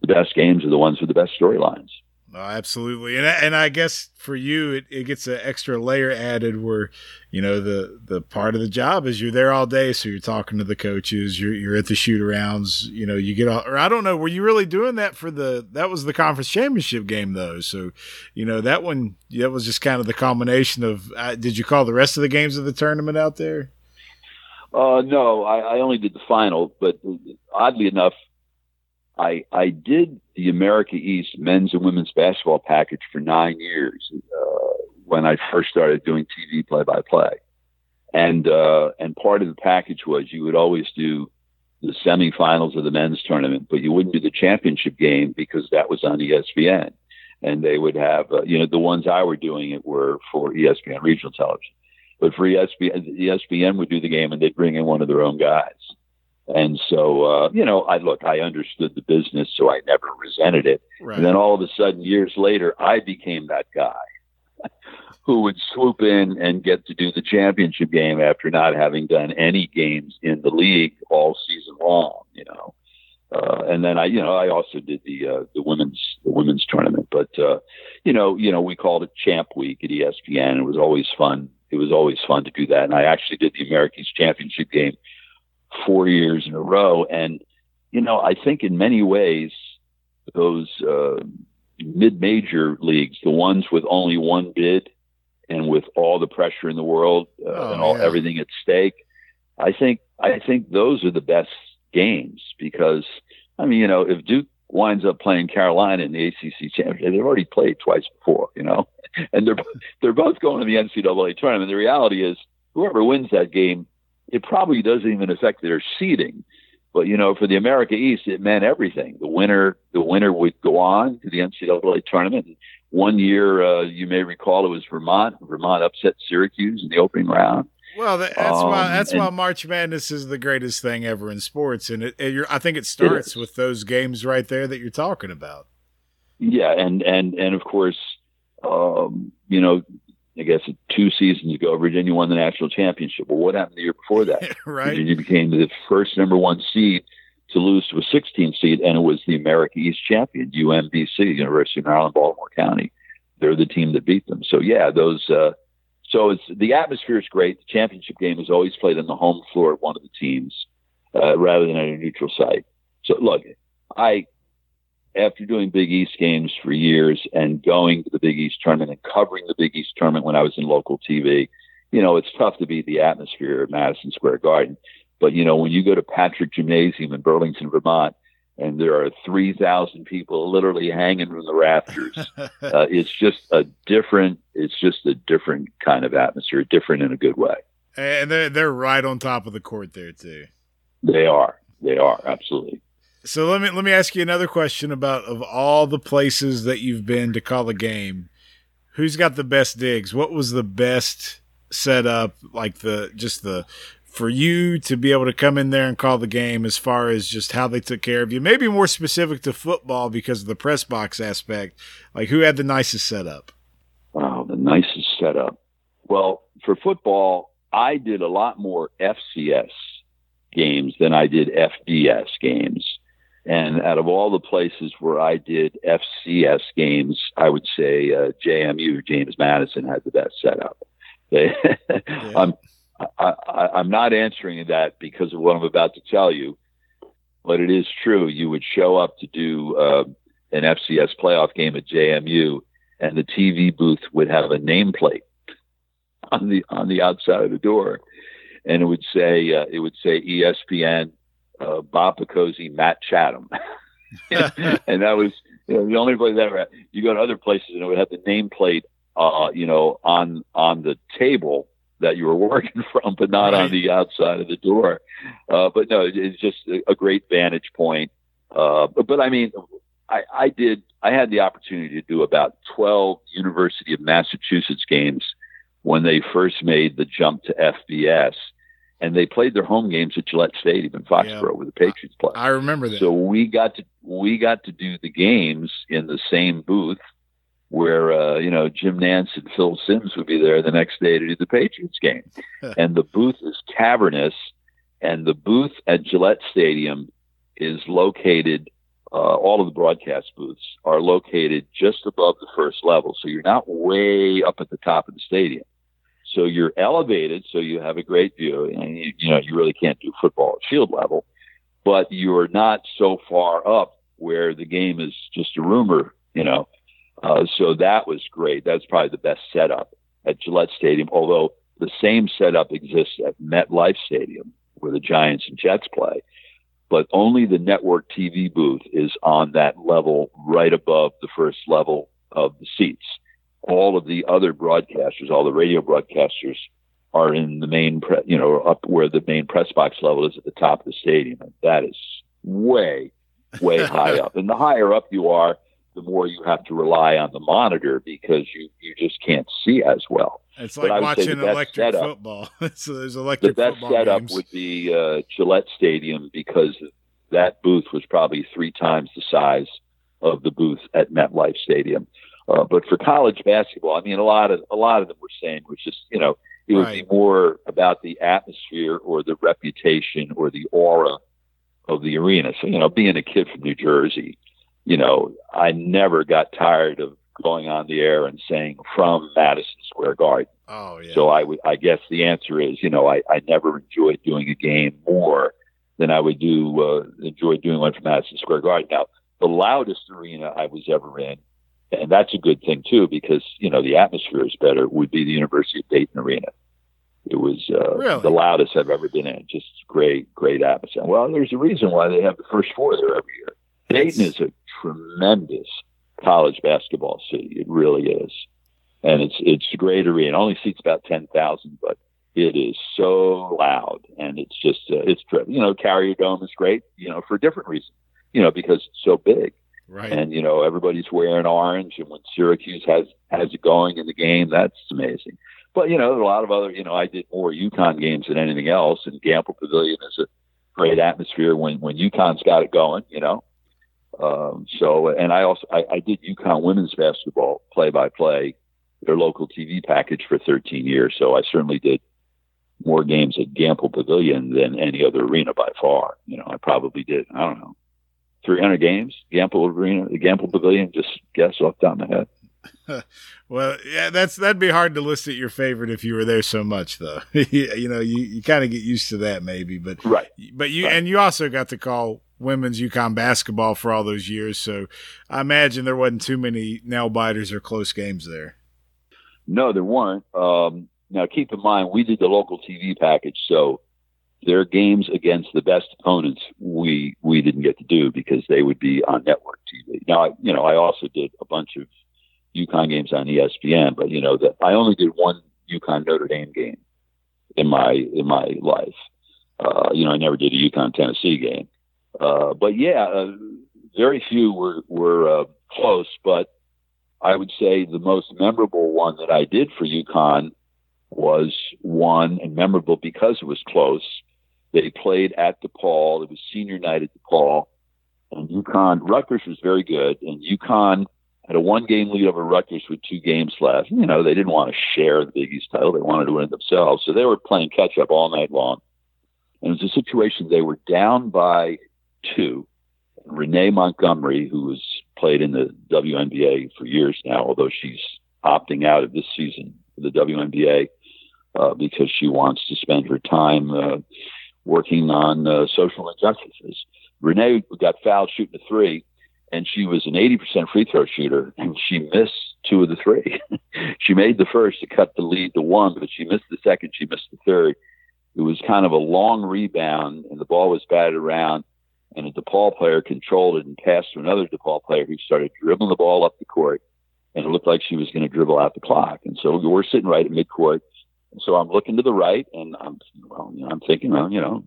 the best games are the ones with the best storylines. Oh, absolutely, and and I guess for you, it, it gets an extra layer added where, you know, the the part of the job is you're there all day, so you're talking to the coaches, you're you're at the shoot arounds, you know, you get all, or I don't know, were you really doing that for the that was the conference championship game though, so, you know, that one that was just kind of the combination of. Uh, did you call the rest of the games of the tournament out there? Uh, no, I, I only did the final, but oddly enough, I I did the America East men's and women's basketball package for nine years uh, when I first started doing TV play by play, and uh, and part of the package was you would always do the semifinals of the men's tournament, but you wouldn't do the championship game because that was on ESPN, and they would have uh, you know the ones I were doing it were for ESPN regional television, but for ESPN ESPN would do the game and they'd bring in one of their own guys and so, uh, you know, I look, I understood the business, so I never resented it. Right. And then all of a sudden, years later, I became that guy who would swoop in and get to do the championship game after not having done any games in the league all season long, you know. Uh, and then I, you know, I also did the uh, the women's the women's tournament, but uh, you know, you know, we called it Champ Week at ESPN. It was always fun. It was always fun to do that, and I actually did the America East Championship game four years in a row. And, you know, I think in many ways, those uh, mid major leagues, the ones with only one bid and with all the pressure in the world uh, oh, and all yeah. everything at stake, I think I think those are the best games because I mean, you know, if Duke winds up playing Carolina in the ACC championship, they've already played twice before, you know, and they're they're both going to the NCAA tournament. The reality is, whoever wins that game it probably doesn't even affect their seeding. But you know, for the America East, it meant everything. The winner, the winner would go on to the NCAA tournament. One year, uh, you may recall, it was Vermont. Vermont upset Syracuse in the opening round. Well, that's um, why that's and, why March Madness is the greatest thing ever in sports, and it, it I think it starts it with those games right there that you're talking about. Yeah, and and and of course, um, you know, I guess two seasons ago, Virginia won the national championship. Well, what happened the year before that? right. Virginia became the first number one seed to lose to a 16 seed, and it was the America East champion, UMBC, University of Maryland, Baltimore County. They're the team that beat them. So yeah, those. Uh, so it's the atmosphere is great. The championship game is always played on the home floor of one of the teams, uh, rather than at a neutral site. So look, I after doing Big East games for years and going to the Big East tournament and covering the Big East tournament when I was in local TV, you know, it's tough to beat the atmosphere at Madison Square Garden. But, you know, when you go to Patrick Gymnasium in Burlington, Vermont, and there are 3,000 people literally hanging from the rafters, uh, it's just a different, it's just a different kind of atmosphere, different in a good way. And they're, they're right on top of the court there, too. They are. They are, absolutely. So let me let me ask you another question about of all the places that you've been to call a game, who's got the best digs? What was the best setup? Like the just the for you to be able to come in there and call the game as far as just how they took care of you. Maybe more specific to football because of the press box aspect. Like who had the nicest setup? Wow, the nicest setup. Well, for football, I did a lot more FCS games than I did FBS games. And out of all the places where I did FCS games, I would say uh, JMU, James Madison, had the best setup. They, yeah. I'm, I, I, I'm not answering that because of what I'm about to tell you, but it is true. You would show up to do uh, an FCS playoff game at JMU, and the TV booth would have a nameplate on the on the outside of the door, and it would say uh, it would say ESPN uh, Bob Picozzi, Matt Chatham, and that was you know, the only place ever. You go to other places and it would have the nameplate, uh, you know, on on the table that you were working from, but not right. on the outside of the door. Uh, but no, it's just a, great vantage point. Uh, but, but I mean, I, I did. I had the opportunity to do about twelve University of Massachusetts games when they first made the jump to FBS and they played their home games at Gillette Stadium in Foxborough, yeah. where the Patriots play. I remember that. So we got to we got to do the games in the same booth where uh, you know Jim Nantz and Phil Simms would be there the next day to do the Patriots game, and the booth is cavernous, and the booth at Gillette Stadium is located uh, all of the broadcast booths are located just above the first level. So you're not way up at the top of the stadium. So you're elevated, so you have a great view, and you, you know you really can't do football at field level, but you're not so far up where the game is just a rumor, you know. Uh, so that was great. That's probably the best setup at Gillette Stadium. Although the same setup exists at MetLife Stadium, where the Giants and Jets play, but only the network TV booth is on that level right above the first level of the seats all of the other broadcasters, all the radio broadcasters, are in the main, pre- you know, up where the main press box level is at the top of the stadium, and that is way, way high up. And the higher up you are, the more you have to rely on the monitor because you you just can't see as well. It's like watching electric setup, football. so there's electric. The best setup games. would be uh, Gillette Stadium because that booth was probably three times the size of the booth at MetLife Stadium. Uh, but for college basketball, I mean, a lot of a lot of them were saying was just you know it would right. be more about the atmosphere or the reputation or the aura of the arena. So you know, being a kid from New Jersey, you know, I never got tired of going on the air and saying from Madison Square Garden. Oh yeah. So I would I guess the answer is you know I I never enjoyed doing a game more than I would do uh, enjoy doing one from Madison Square Garden. Now the loudest arena I was ever in and that's a good thing too because you know the atmosphere is better. Would be the University of Dayton Arena. It was uh, really? the loudest I've ever been in. Just great, great atmosphere. Well, there's a reason why they have the first four there every year. Dayton is a tremendous college basketball city. It really is, and it's it's a great arena. It only seats about ten thousand, but it is so loud, and it's just uh, it's you know Carrier Dome is great, you know for a different reason, you know because it's so big Right. And you know everybody's wearing orange, and when Syracuse has has it going in the game, that's amazing. But you know, there's a lot of other, you know, I did more UConn games than anything else, and Gampel Pavilion is a great atmosphere when when UConn's got it going. You know, um, so and I also I, I did UConn women's basketball play by play, their local TV package for 13 years. So I certainly did more games at Gampel Pavilion than any other arena by far. You know, I probably did. I don't know 300 games, Gampel Arena, the Gampel Pavilion. Just guess off the top of my head. well, yeah, that's that'd be hard to list at your favorite if you were there so much, though. you know, you, you kind of get used to that maybe, but right. But you right. and you also got to call women's UConn basketball for all those years, so I imagine there wasn't too many nail biters or close games there. No, there weren't. Um, now, keep in mind, we did the local TV package, so their games against the best opponents we we didn't get to do because they would be on network TV. Now, I, you know, I also did a bunch of UConn games on ESPN, but you know that I only did one UConn Notre Dame game in my in my life. Uh, you know, I never did a UConn Tennessee game. Uh, but yeah, uh, very few were were uh, close, but I would say the most memorable one that I did for UConn was one and memorable because it was close they played at DePaul. It was senior night at DePaul. And UConn, Rutgers was very good. And UConn had a one game lead over Rutgers with two games left. You know, they didn't want to share the Big East title. They wanted to win it themselves. So they were playing catch up all night long. And it was a situation they were down by two. Renee Montgomery, who has played in the WNBA for years now, although she's opting out of this season for the WNBA uh, because she wants to spend her time uh, working on uh, social injustices. Renee got fouled shooting a three, and she was an 80% free throw shooter, and she missed two of the three. she made the first to cut the lead to one, but she missed the second, she missed the third. It was kind of a long rebound, and the ball was batted around, and a DePaul player controlled it and passed to another DePaul player who started dribbling the ball up the court, and it looked like she was going to dribble out the clock. And so we're sitting right at midcourt so I'm looking to the right, and I'm well, you know, I'm thinking, well, you know,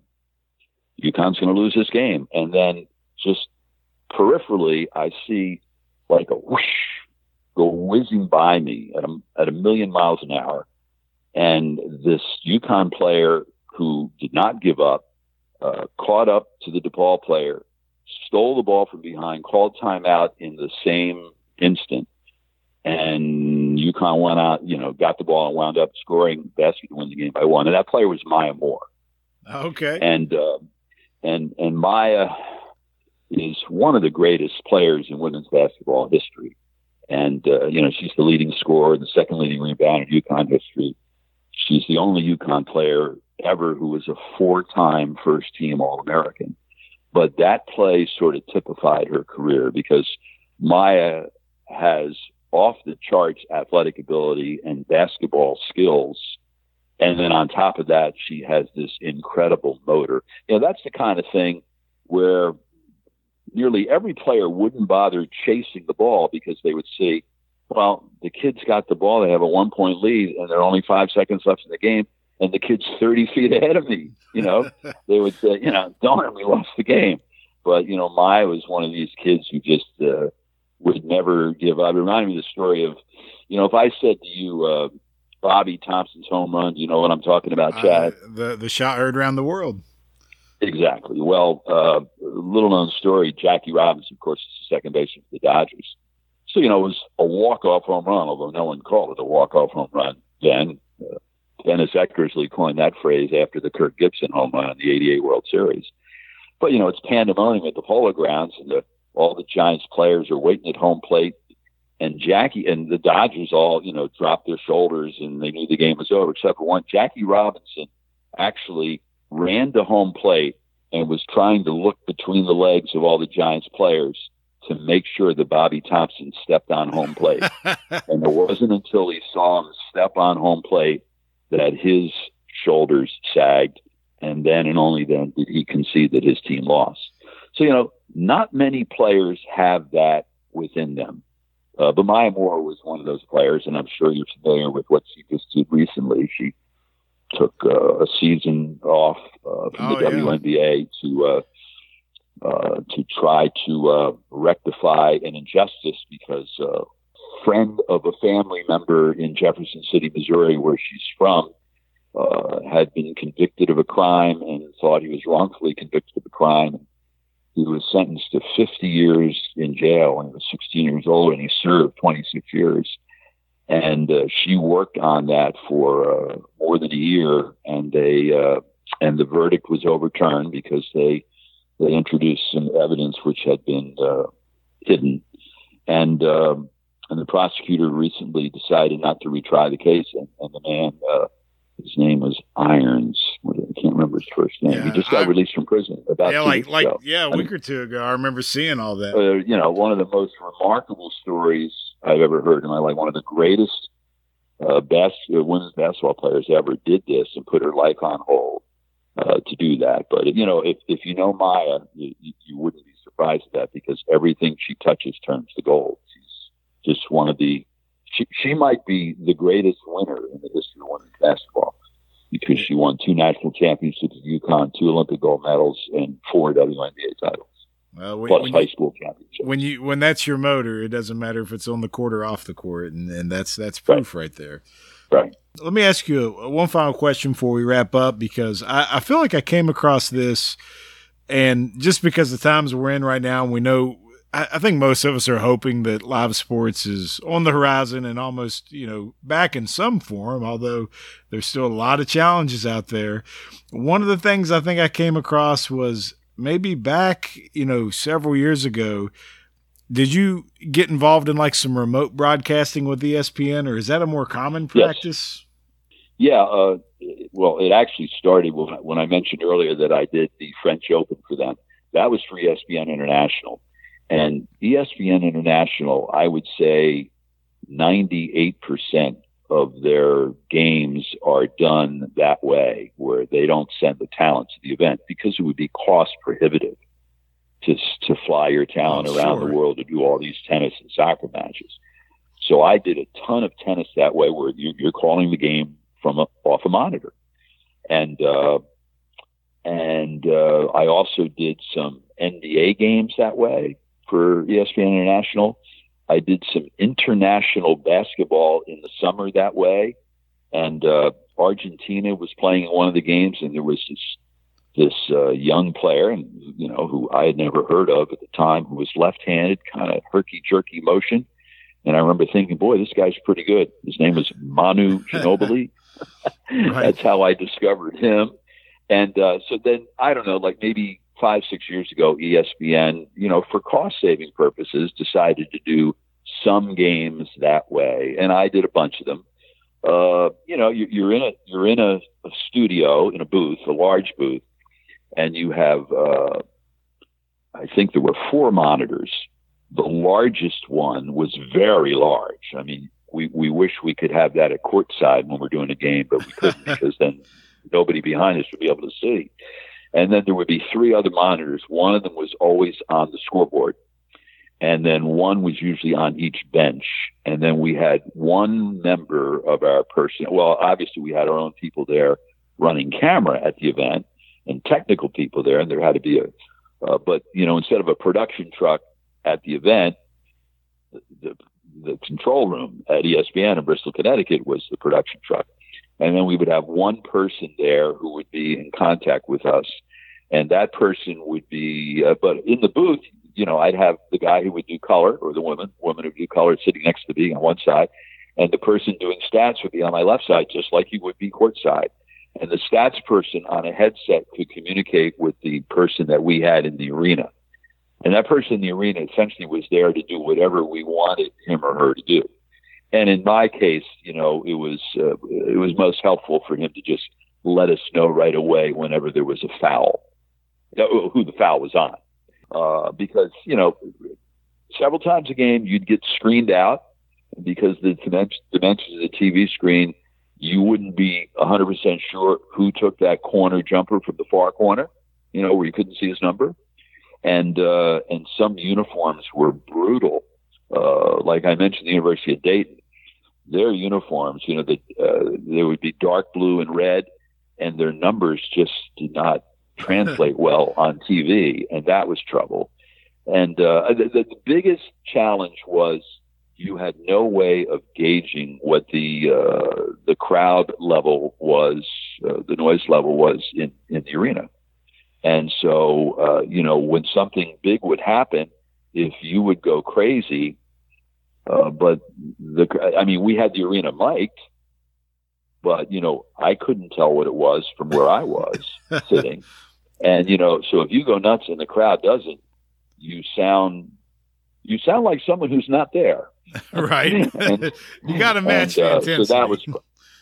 UConn's going to lose this game, and then just peripherally, I see like a whoosh go whizzing by me at a, at a million miles an hour, and this UConn player who did not give up uh, caught up to the DePaul player, stole the ball from behind, called timeout in the same instant, and UConn went out, you know, got the ball and wound up scoring basket to win the game by one. And that player was Maya Moore. Okay. And uh, and and Maya, is one of the greatest players in women's basketball history. And, uh, you know, she's the leading scorer, the second leading rebounder in UConn history. She's the only UConn player ever who was a four time first team All American. But that play sort of typified her career because Maya has off the charts athletic ability and basketball skills. And then on top of that, she has this incredible motor. You know, that's the kind of thing where nearly every player wouldn't bother chasing the ball because they would see, well, the kid's got the ball. They have a one point lead and there are only five seconds left in the game. And the kid's 30 feet ahead of me. You know, they would say, you know, darn, we lost the game. But, you know, Maya was one of these kids who just uh, would never give up. It reminded me of the story of, you know, if I said to you, uh, Bobby Thomson's home run, you know what I'm talking about, uh, Chad? Uh, the, the shot heard around the world. Exactly. Well, uh, little known story. Jackie Robinson, of course, is the second baseman for the Dodgers. So you know, it was a walk off home run, although no one called it a walk off home run then. Uh, Dennis Eckersley coined that phrase after the Kirk Gibson home run in the '88 World Series. But you know, it's pandemonium at the Polo Grounds, and the, all the Giants players are waiting at home plate. And Jackie and the Dodgers all, you know, dropped their shoulders and they knew the game was over, except for one. Jackie Robinson actually ran to home plate and was trying to look between the legs of all the Giants players to make sure that Bobby Thomson stepped on home plate. and it wasn't until he saw him step on home plate that his shoulders sagged. And then and only then did he concede that his team lost. So, you know, not many players have that within them. Uh, but Maya Moore was one of those players, and I'm sure you're familiar with what she just did recently. She took uh, a season off uh, from oh, the WNBA to uh, uh, to try to uh, rectify an injustice because a friend of a family member in Jefferson City, Missouri, where she's from, uh, had been convicted of a crime and thought he was wrongfully convicted of a crime. He was sentenced to 50 years in jail when he was 16 years old, and he served 26 years. And uh, she worked on that for uh, more than a year, and they uh, and the verdict was overturned because they they introduced some evidence which had been uh, hidden, and um, and the prosecutor recently decided not to retry the case, and, and the man uh, his name was Irons. I can't remember his first name. Yeah, he just got I, released from prison about yeah, like like yeah, a week mean, or two ago. I remember seeing all that. Uh, you know, one of the most remarkable stories I've ever heard in my life. One of the greatest uh, best uh, women's basketball players ever did this and put her life on hold uh, to do that. But you know, if if you know Maya, you, you wouldn't be surprised at that because everything she touches turns to gold. She's just one of the she, she might be the greatest winner in the history of women's basketball because she won two national championships at UConn, two Olympic gold medals, and four WNBA titles. Well, when, plus when high you, school championship. When you when that's your motor, it doesn't matter if it's on the court or off the court, and, and that's that's proof right, right there. Right. Let me ask you one final question before we wrap up, because I, I feel like I came across this, and just because the times we're in right now, and we know I, I think most of us are hoping that live sports is on the horizon and almost, you know, back in some form, although there's still a lot of challenges out there. One of the things I think I came across was maybe back, you know, several years ago. Did you get involved in like some remote broadcasting with ESPN, or is that a more common practice? Yes. Yeah, uh, well, it actually started when, when I mentioned earlier that I did the French Open for them. That was for ESPN International. And ESPN International, I would say 98% of their games are done that way, where they don't send the talent to the event because it would be cost prohibitive to, to fly your talent oh, around sure. the world to do all these tennis and soccer matches. So I did a ton of tennis that way, where you're, you're calling the game from a, off a monitor, and uh, and uh, I also did some NBA games that way for ESPN International. I did some international basketball in the summer that way, and uh, Argentina was playing in one of the games, and there was this this uh, young player, and you know who I had never heard of at the time, who was left-handed, kind of herky jerky motion. And I remember thinking, boy, this guy's pretty good. His name was Manu Ginobili. right. That's how I discovered him. And uh, so then I don't know, like maybe five, six years ago, ESPN, you know, for cost saving purposes, decided to do some games that way, and I did a bunch of them. Uh, you know, you, you're in a you're in a, a, studio in a booth, a large booth, and you have uh, I think there were four monitors. The largest one was very large. I mean, we we wish we could have that at courtside when we're doing a game, but we couldn't because then nobody behind us would be able to see. And then there would be three other monitors. One of them was always on the scoreboard. And then one was usually on each bench. And then we had one member of our person. Well, obviously we had our own people there running camera at the event and technical people there. And there had to be a, uh, but you know, instead of a production truck at the event, the, the, the control room at ESPN in Bristol, Connecticut was the production truck. And then we would have one person there who would be in contact with us. And that person would be, uh, but in the booth, you know, I'd have the guy who would do color or the woman, woman who would do color sitting next to me on one side. And the person doing stats would be on my left side, just like he would be courtside. And the stats person on a headset could communicate with the person that we had in the arena. And that person in the arena essentially was there to do whatever we wanted him or her to do. And in my case, you know, it was uh, it was most helpful for him to just let us know right away whenever there was a foul, who the foul was on, uh, because you know, several times a game you'd get screened out because the dimensions of the TV screen, you wouldn't be 100% sure who took that corner jumper from the far corner, you know, where you couldn't see his number, and uh, and some uniforms were brutal. Uh, like I mentioned, the University of Dayton their uniforms, you know, that uh, they would be dark blue and red, and their numbers just did not translate well on TV, and that was trouble. And uh, the, the biggest challenge was you had no way of gauging what the uh, the crowd level was, uh, the noise level was in in the arena. And so, uh, you know, when something big would happen, if you would go crazy, uh, but the, I mean, we had the arena mic'd, but you know, I couldn't tell what it was from where I was sitting. And you know, so if you go nuts and the crowd doesn't, you sound you sound like someone who's not there. right. and, you got to match and, uh, So that was,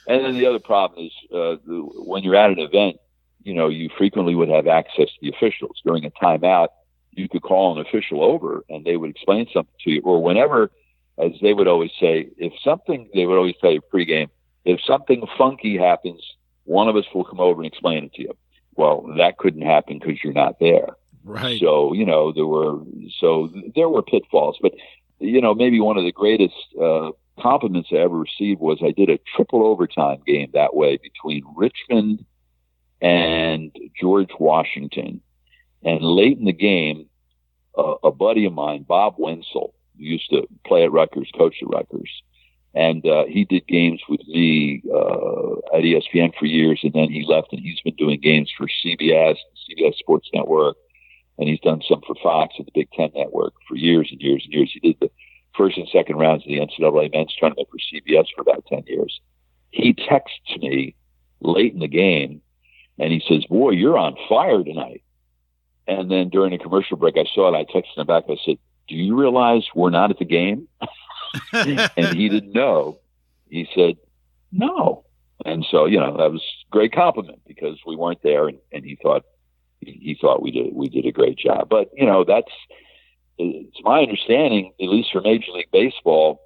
and then the other problem is uh, the, when you're at an event, you know, you frequently would have access to the officials during a timeout. You could call an official over and they would explain something to you, or whenever as they would always say, if something, they would always tell you pregame, if something funky happens, one of us will come over and explain it to you. Well, that couldn't happen because you're not there. Right. So, you know, there were, so there were pitfalls, but, you know, maybe one of the greatest, uh, compliments I ever received was I did a triple overtime game that way between Richmond and George Washington. And late in the game, uh, a buddy of mine, Bob Wenzel, used to play at Rutgers, coach at Rutgers. And uh, he did games with me uh, at ESPN for years, and then he left, and he's been doing games for CBS, CBS Sports Network, and he's done some for Fox and the Big Ten Network for years and years and years. He did the first and second rounds of the NCAA men's tournament for CBS for about 10 years. He texts me late in the game, and he says, Boy, you're on fire tonight. And then during a commercial break, I saw it. I texted him back. I said, do you realize we're not at the game? and he didn't know. He said, no. And so, you know, that was a great compliment because we weren't there and, and he thought, he, thought we did, we did a great job. But, you know, that's, it's my understanding, at least for Major League Baseball,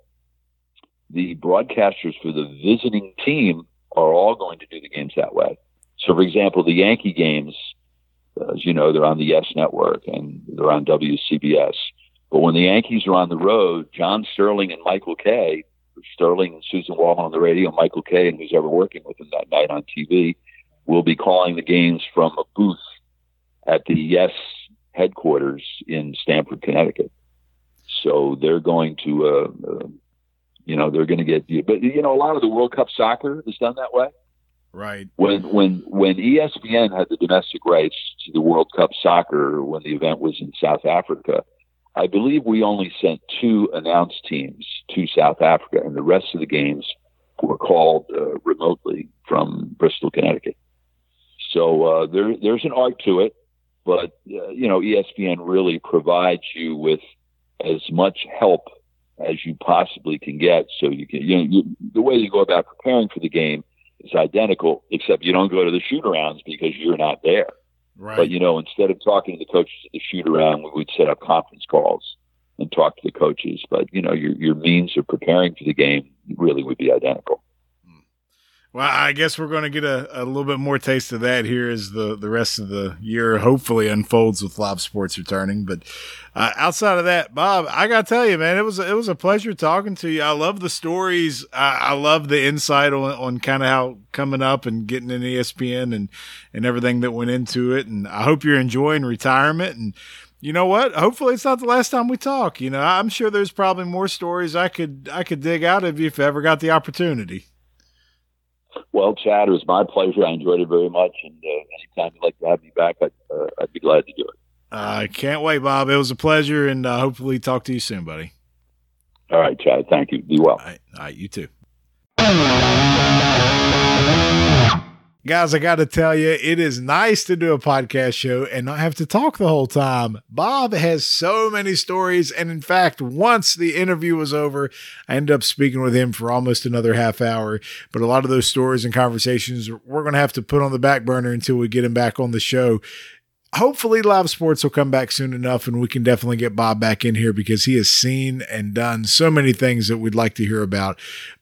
the broadcasters for the visiting team are all going to do the games that way. So, for example, the Yankee games, as you know, they're on the Yes Network and they're on WCBS. But when the Yankees are on the road, John Sterling and Michael Kay, Sterling and Suzyn Waldman on the radio, Michael Kay and who's ever working with him that night on TV, will be calling the games from a booth at the Yes headquarters in Stamford, Connecticut. So they're going to, uh, uh, you know, they're going to get, but you know, a lot of the World Cup soccer is done that way. Right. When when when ESPN had the domestic rights to the World Cup soccer when the event was in South Africa, I believe we only sent two announced teams to South Africa, and the rest of the games were called uh, remotely from Bristol, Connecticut. So uh, there, there's an art to it, but uh, you know, ESPN really provides you with as much help as you possibly can get. So you can, you know, you, the way you go about preparing for the game is identical, except you don't go to the shoot arounds because you're not there. Right. But you know, instead of talking to the coaches at the shoot around, we would set up conference calls and talk to the coaches. But you know, your your means of preparing for the game really would be identical. Well, I guess we're going to get a, a little bit more taste of that here as the, the rest of the year hopefully unfolds with live sports returning. But uh, outside of that, Bob, I got to tell you, man, it was it was a pleasure talking to you. I love the stories. I, I love the insight on, on kind of how coming up and getting in ESPN and and everything that went into it. And I hope you're enjoying retirement and you know what? Hopefully, it's not the last time we talk. You know, I'm sure there's probably more stories I could I could dig out of you if I ever got the opportunity. Well, Chad, it was my pleasure. I enjoyed it very much, and uh, anytime you'd like to have me back, I'd, uh, I'd be glad to do it. I uh, can't wait, Bob. It was a pleasure, and uh, hopefully talk to you soon, buddy. All right, Chad. Thank you. Be well. All right, all right you too. Guys, I got to tell you, it is nice to do a podcast show and not have to talk the whole time. Bob has so many stories. And in fact, once the interview was over, I ended up speaking with him for almost another half hour. But a lot of those stories and conversations we're going to have to put on the back burner until we get him back on the show hopefully live sports will come back soon enough and we can definitely get Bob back in here because he has seen and done so many things that we'd like to hear about.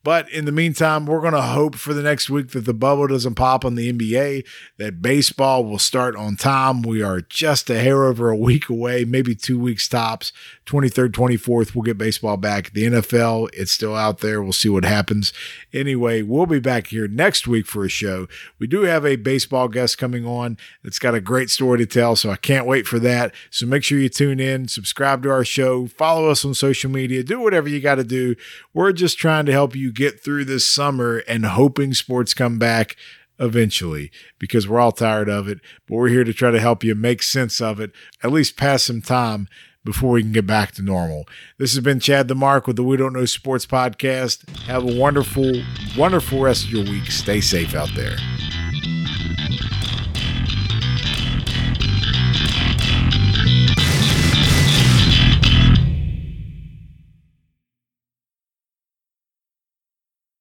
But in the meantime, we're going to hope for the next week that the bubble doesn't pop on the NBA, that baseball will start on time. We are just a hair over a week away, maybe two weeks tops. 23rd, 24th, we'll get baseball back. The NFL, it's still out there. We'll see what happens. Anyway, we'll be back here next week for a show. We do have a baseball guest coming on that's got a great story to tell, so I can't wait for that. So make sure you tune in, subscribe to our show, follow us on social media, do whatever you got to do. We're just trying to help you get through this summer and hoping sports come back eventually because we're all tired of it. But we're here to try to help you make sense of it, at least pass some time before we can get back to normal. This has been Chad the Mark with the We Don't Know Sports podcast. Have a wonderful, wonderful rest of your week. Stay safe out there.